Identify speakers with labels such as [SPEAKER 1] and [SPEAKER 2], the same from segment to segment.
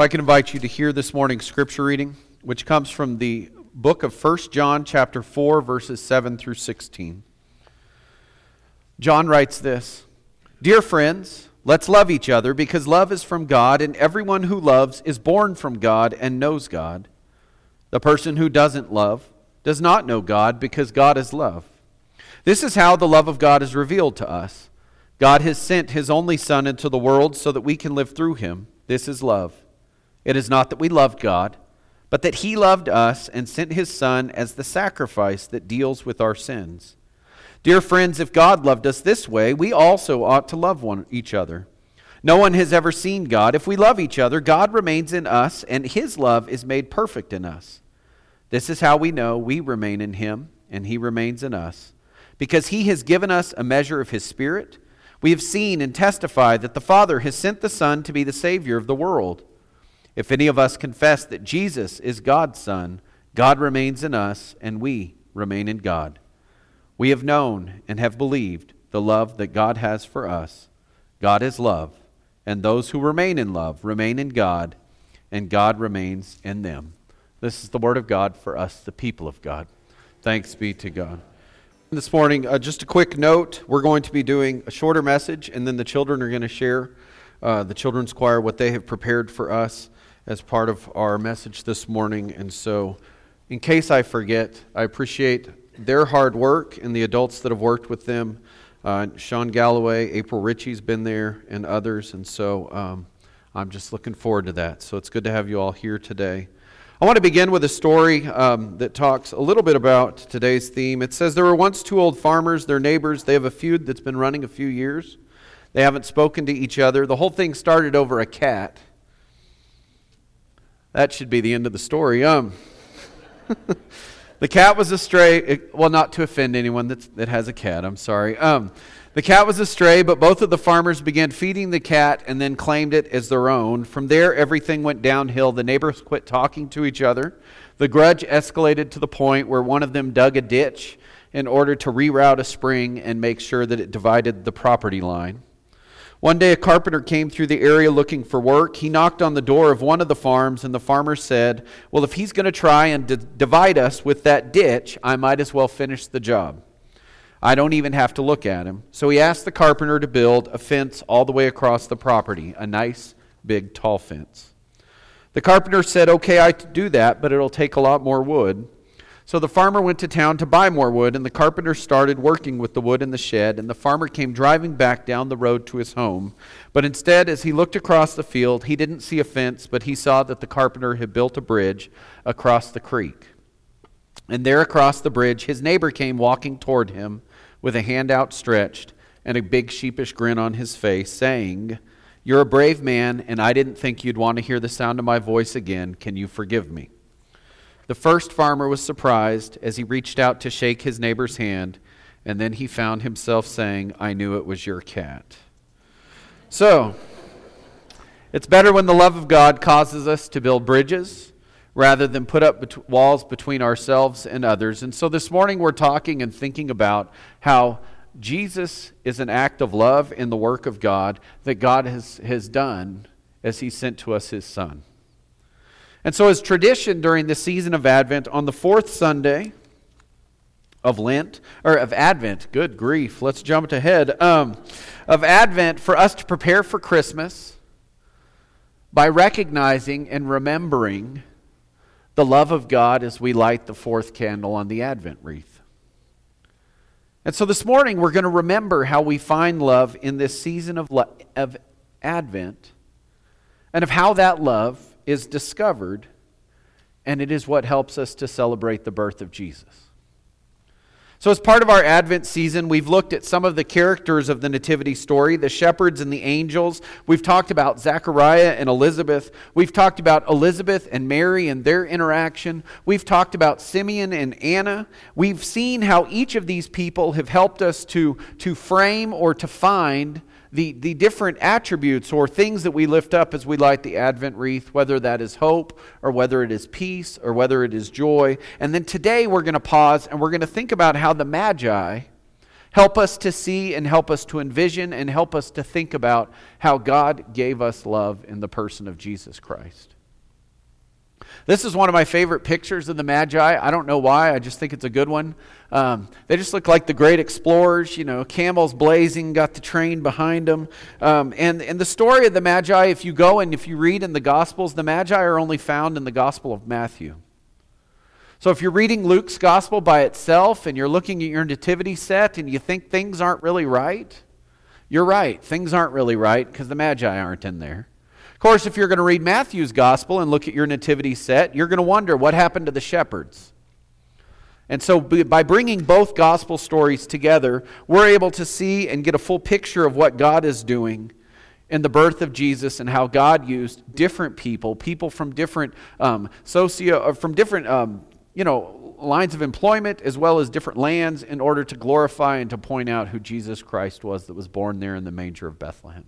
[SPEAKER 1] I can invite you to hear this morning's scripture reading, which comes from the book of 1 John chapter 4 verses 7 through 16. John writes this, "Dear friends, let's love each other because love is from God and everyone who loves is born from God and knows God. The person who doesn't love does not know God because God is love. This is how the love of God is revealed to us. God has sent his only son into the world so that we can live through him. This is love." It is not that we loved God, but that He loved us and sent His Son as the sacrifice that deals with our sins. Dear friends, if God loved us this way, we also ought to love one each other. No one has ever seen God. If we love each other, God remains in us, and His love is made perfect in us. This is how we know we remain in Him, and He remains in us. Because He has given us a measure of His Spirit, we have seen and testified that the Father has sent the Son to be the Savior of the world. If any of us confess that Jesus is God's Son, God remains in us, and we remain in God. We have known and have believed the love that God has for us. God is love, and those who remain in love remain in God, and God remains in them. This is the word of God for us, the people of God. Thanks be to God. This morning, uh, just a quick note we're going to be doing a shorter message, and then the children are going to share, uh, the children's choir, what they have prepared for us as part of our message this morning. And so, in case I forget, I appreciate their hard work and the adults that have worked with them. Uh, Sean Galloway, April Ritchie's been there, and others. And so, um, I'm just looking forward to that. So, it's good to have you all here today. I want to begin with a story um, that talks a little bit about today's theme. It says there were once two old farmers, their neighbors. They have a feud that's been running a few years. They haven't spoken to each other. The whole thing started over a cat. That should be the end of the story. Um, the cat was a stray. Well, not to offend anyone that, has a cat. I'm sorry. Um, the cat was a stray, but both of the farmers began feeding the cat and then claimed it as their own. From there, everything went downhill. The neighbors quit talking to each other. The grudge escalated to the point where one of them dug a ditch in order to reroute a spring and make sure that it divided the property line. One day, a carpenter came through the area looking for work. He knocked on the door of one of the farms, and the farmer said, Well, if he's going to try and d- divide us with that ditch, I might as well finish the job. I don't even have to look at him. So he asked the carpenter to build a fence all the way across the property, a nice, big, tall fence. The carpenter said, Okay, I do that, but it'll take a lot more wood. So the farmer went to town to buy more wood, and the carpenter started working with the wood in the shed, and the farmer came driving back down the road to his home. But instead, as he looked across the field, he didn't see a fence, but he saw that the carpenter had built a bridge across the creek. And there across the bridge, his neighbor came walking toward him with a hand outstretched and a big sheepish grin on his face, saying, You're a brave man, and I didn't think you'd want to hear the sound of my voice again. Can you forgive me? The first farmer was surprised as he reached out to shake his neighbor's hand, and then he found himself saying, I knew it was your cat. So, it's better when the love of God causes us to build bridges rather than put up bet- walls between ourselves and others. And so this morning we're talking and thinking about how Jesus is an act of love in the work of God that God has, has done as he sent to us his son. And so, as tradition during the season of Advent, on the fourth Sunday of Lent, or of Advent, good grief, let's jump ahead, um, of Advent, for us to prepare for Christmas by recognizing and remembering the love of God as we light the fourth candle on the Advent wreath. And so this morning, we're going to remember how we find love in this season of, of Advent and of how that love is discovered, and it is what helps us to celebrate the birth of Jesus. So, as part of our Advent season, we've looked at some of the characters of the Nativity story the shepherds and the angels. We've talked about Zechariah and Elizabeth. We've talked about Elizabeth and Mary and their interaction. We've talked about Simeon and Anna. We've seen how each of these people have helped us to, to frame or to find the, the different attributes or things that we lift up as we light the Advent wreath, whether that is hope or whether it is peace or whether it is joy. And then today we're going to pause and we're going to think about how the Magi Help us to see and help us to envision and help us to think about how God gave us love in the person of Jesus Christ. This is one of my favorite pictures of the Magi. I don't know why, I just think it's a good one. Um, they just look like the great explorers, you know, camels blazing, got the train behind them. Um, and, and the story of the Magi, if you go and if you read in the Gospels, the Magi are only found in the Gospel of Matthew. So if you're reading Luke's Gospel by itself and you're looking at your nativity set and you think things aren't really right, you're right. Things aren't really right because the Magi aren't in there. Of course, if you're going to read Matthew's gospel and look at your nativity set, you're going to wonder what happened to the shepherds. And so, by bringing both gospel stories together, we're able to see and get a full picture of what God is doing in the birth of Jesus and how God used different people, people from different um, socio, from different um, you know lines of employment as well as different lands, in order to glorify and to point out who Jesus Christ was that was born there in the manger of Bethlehem.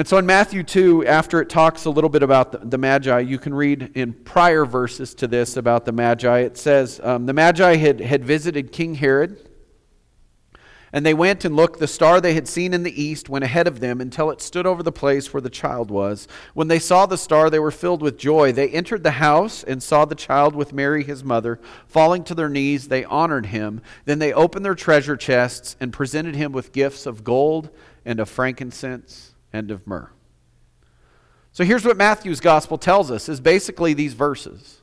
[SPEAKER 1] And so in Matthew 2, after it talks a little bit about the, the Magi, you can read in prior verses to this about the Magi. It says, um, The Magi had, had visited King Herod, and they went and looked. The star they had seen in the east went ahead of them until it stood over the place where the child was. When they saw the star, they were filled with joy. They entered the house and saw the child with Mary, his mother. Falling to their knees, they honored him. Then they opened their treasure chests and presented him with gifts of gold and of frankincense and of myrrh. So here's what Matthew's gospel tells us is basically these verses.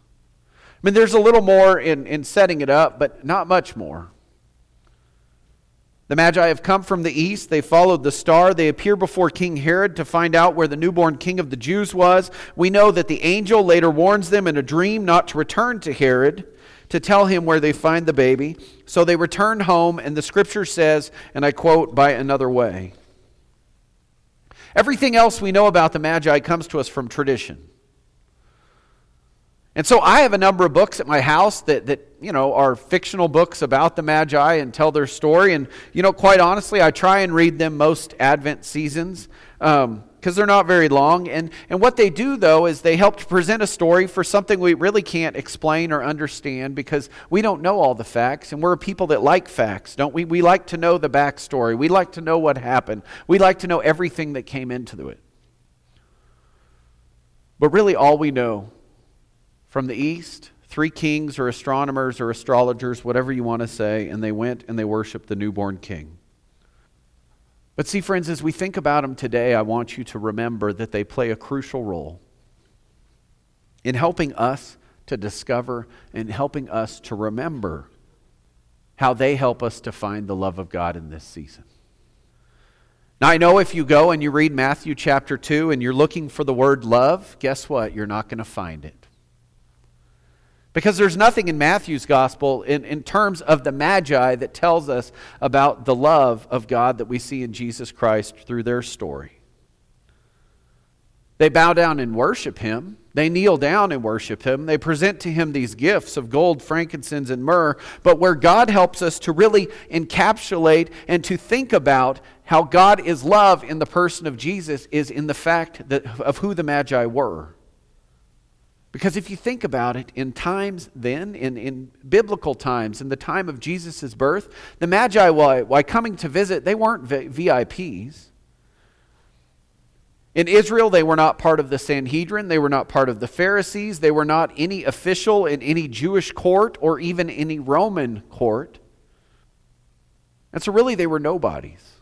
[SPEAKER 1] I mean, there's a little more in, in setting it up, but not much more. The Magi have come from the east. They followed the star. They appear before King Herod to find out where the newborn king of the Jews was. We know that the angel later warns them in a dream not to return to Herod to tell him where they find the baby. So they return home, and the scripture says, and I quote, by another way. Everything else we know about the Magi comes to us from tradition. And so I have a number of books at my house that, that you know, are fictional books about the Magi and tell their story. And, you know, quite honestly, I try and read them most Advent seasons. Um, because they're not very long. And, and what they do, though, is they help to present a story for something we really can't explain or understand because we don't know all the facts. And we're people that like facts, don't we? We like to know the backstory, we like to know what happened, we like to know everything that came into it. But really, all we know from the East, three kings or astronomers or astrologers, whatever you want to say, and they went and they worshiped the newborn king. But see, friends, as we think about them today, I want you to remember that they play a crucial role in helping us to discover and helping us to remember how they help us to find the love of God in this season. Now, I know if you go and you read Matthew chapter 2 and you're looking for the word love, guess what? You're not going to find it. Because there's nothing in Matthew's gospel in, in terms of the Magi that tells us about the love of God that we see in Jesus Christ through their story. They bow down and worship him. They kneel down and worship him. They present to him these gifts of gold, frankincense, and myrrh. But where God helps us to really encapsulate and to think about how God is love in the person of Jesus is in the fact that, of who the Magi were. Because if you think about it, in times then, in, in biblical times, in the time of Jesus' birth, the Magi, while, while coming to visit, they weren't VIPs. In Israel, they were not part of the Sanhedrin. They were not part of the Pharisees. They were not any official in any Jewish court or even any Roman court. And so, really, they were nobodies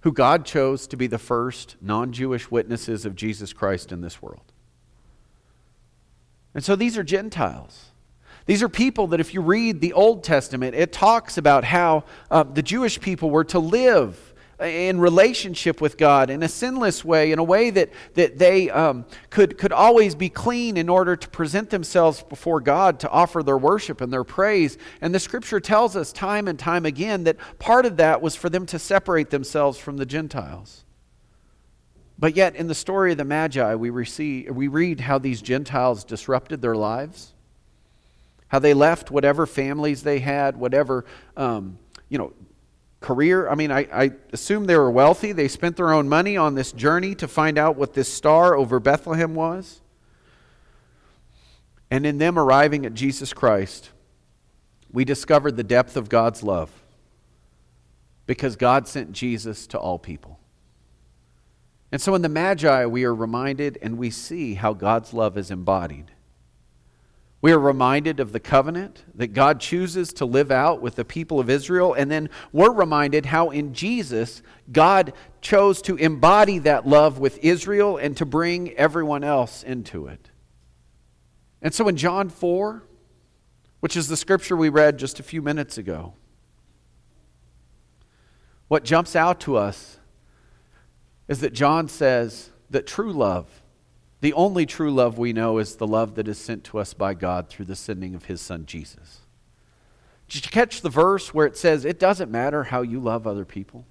[SPEAKER 1] who God chose to be the first non Jewish witnesses of Jesus Christ in this world. And so these are Gentiles. These are people that, if you read the Old Testament, it talks about how uh, the Jewish people were to live in relationship with God in a sinless way, in a way that, that they um, could, could always be clean in order to present themselves before God to offer their worship and their praise. And the scripture tells us time and time again that part of that was for them to separate themselves from the Gentiles. But yet, in the story of the Magi, we, receive, we read how these Gentiles disrupted their lives, how they left whatever families they had, whatever, um, you know, career. I mean, I, I assume they were wealthy. They spent their own money on this journey to find out what this star over Bethlehem was. And in them arriving at Jesus Christ, we discovered the depth of God's love because God sent Jesus to all people. And so in the Magi, we are reminded and we see how God's love is embodied. We are reminded of the covenant that God chooses to live out with the people of Israel. And then we're reminded how in Jesus, God chose to embody that love with Israel and to bring everyone else into it. And so in John 4, which is the scripture we read just a few minutes ago, what jumps out to us is that John says that true love, the only true love we know, is the love that is sent to us by God through the sending of his son Jesus. Did you catch the verse where it says, It doesn't matter how you love other people?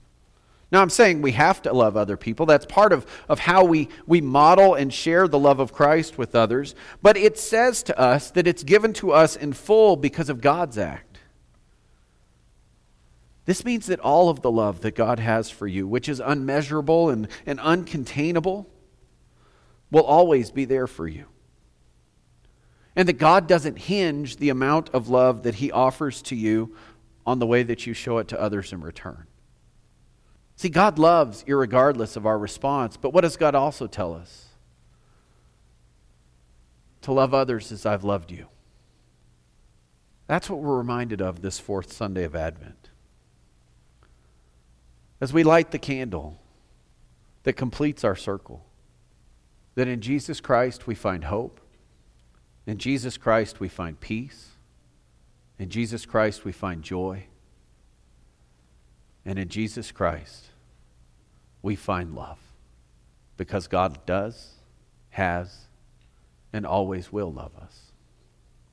[SPEAKER 1] Now, I'm saying we have to love other people. That's part of, of how we, we model and share the love of Christ with others. But it says to us that it's given to us in full because of God's act. This means that all of the love that God has for you, which is unmeasurable and, and uncontainable, will always be there for you. And that God doesn't hinge the amount of love that He offers to you on the way that you show it to others in return. See, God loves regardless of our response, but what does God also tell us? To love others as I've loved you. That's what we're reminded of this fourth Sunday of Advent as we light the candle that completes our circle, that in Jesus Christ we find hope, in Jesus Christ we find peace, in Jesus Christ we find joy, and in Jesus Christ we find love because God does, has, and always will love us.